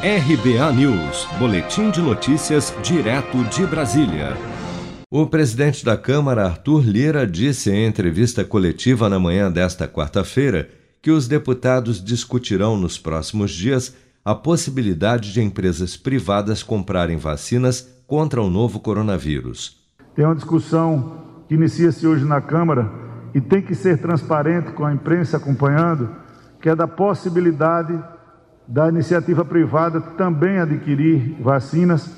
RBA News, Boletim de Notícias, direto de Brasília. O presidente da Câmara, Arthur Lira, disse em entrevista coletiva na manhã desta quarta-feira que os deputados discutirão nos próximos dias a possibilidade de empresas privadas comprarem vacinas contra o novo coronavírus. Tem uma discussão que inicia-se hoje na Câmara e tem que ser transparente com a imprensa acompanhando, que é da possibilidade da iniciativa privada também adquirir vacinas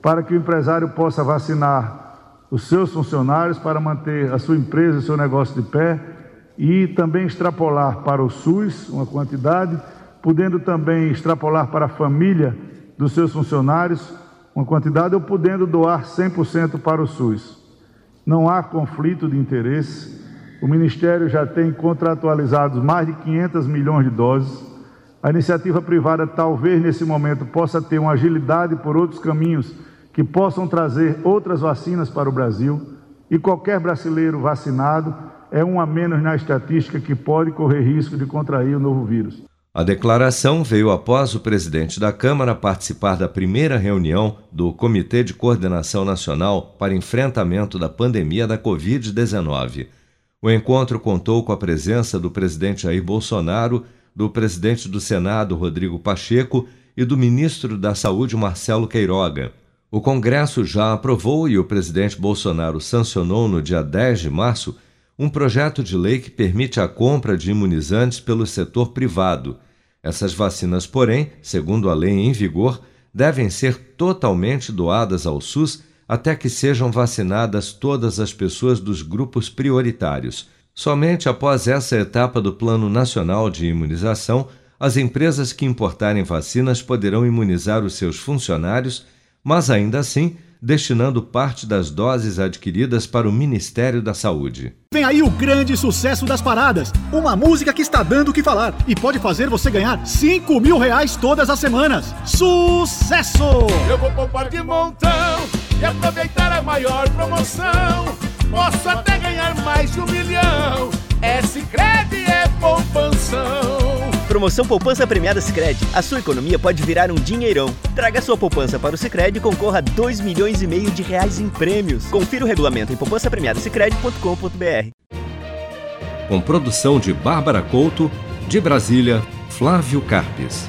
para que o empresário possa vacinar os seus funcionários para manter a sua empresa, o seu negócio de pé e também extrapolar para o SUS uma quantidade, podendo também extrapolar para a família dos seus funcionários uma quantidade ou podendo doar 100% para o SUS. Não há conflito de interesse. O Ministério já tem contratualizados mais de 500 milhões de doses. A iniciativa privada talvez nesse momento possa ter uma agilidade por outros caminhos que possam trazer outras vacinas para o Brasil. E qualquer brasileiro vacinado é um a menos na estatística que pode correr risco de contrair o novo vírus. A declaração veio após o presidente da Câmara participar da primeira reunião do Comitê de Coordenação Nacional para Enfrentamento da Pandemia da Covid-19. O encontro contou com a presença do presidente Jair Bolsonaro do presidente do Senado, Rodrigo Pacheco, e do ministro da Saúde, Marcelo Queiroga. O Congresso já aprovou e o presidente Bolsonaro sancionou no dia 10 de março um projeto de lei que permite a compra de imunizantes pelo setor privado. Essas vacinas, porém, segundo a lei em vigor, devem ser totalmente doadas ao SUS até que sejam vacinadas todas as pessoas dos grupos prioritários. Somente após essa etapa do Plano Nacional de Imunização, as empresas que importarem vacinas poderão imunizar os seus funcionários, mas ainda assim destinando parte das doses adquiridas para o Ministério da Saúde. Vem aí o grande sucesso das paradas, uma música que está dando o que falar e pode fazer você ganhar 5 mil reais todas as semanas. Sucesso! Eu vou poupar de montão e aproveitar a maior promoção. Posso até ganhar mais de um milhão. Promoção Poupança Premiada Sicredi. A sua economia pode virar um dinheirão. Traga sua poupança para o Sicredi e concorra a 2 milhões e meio de reais em prêmios. Confira o regulamento em poupancapremiadasicredi.com.br. Com produção de Bárbara Couto, de Brasília, Flávio Carpes.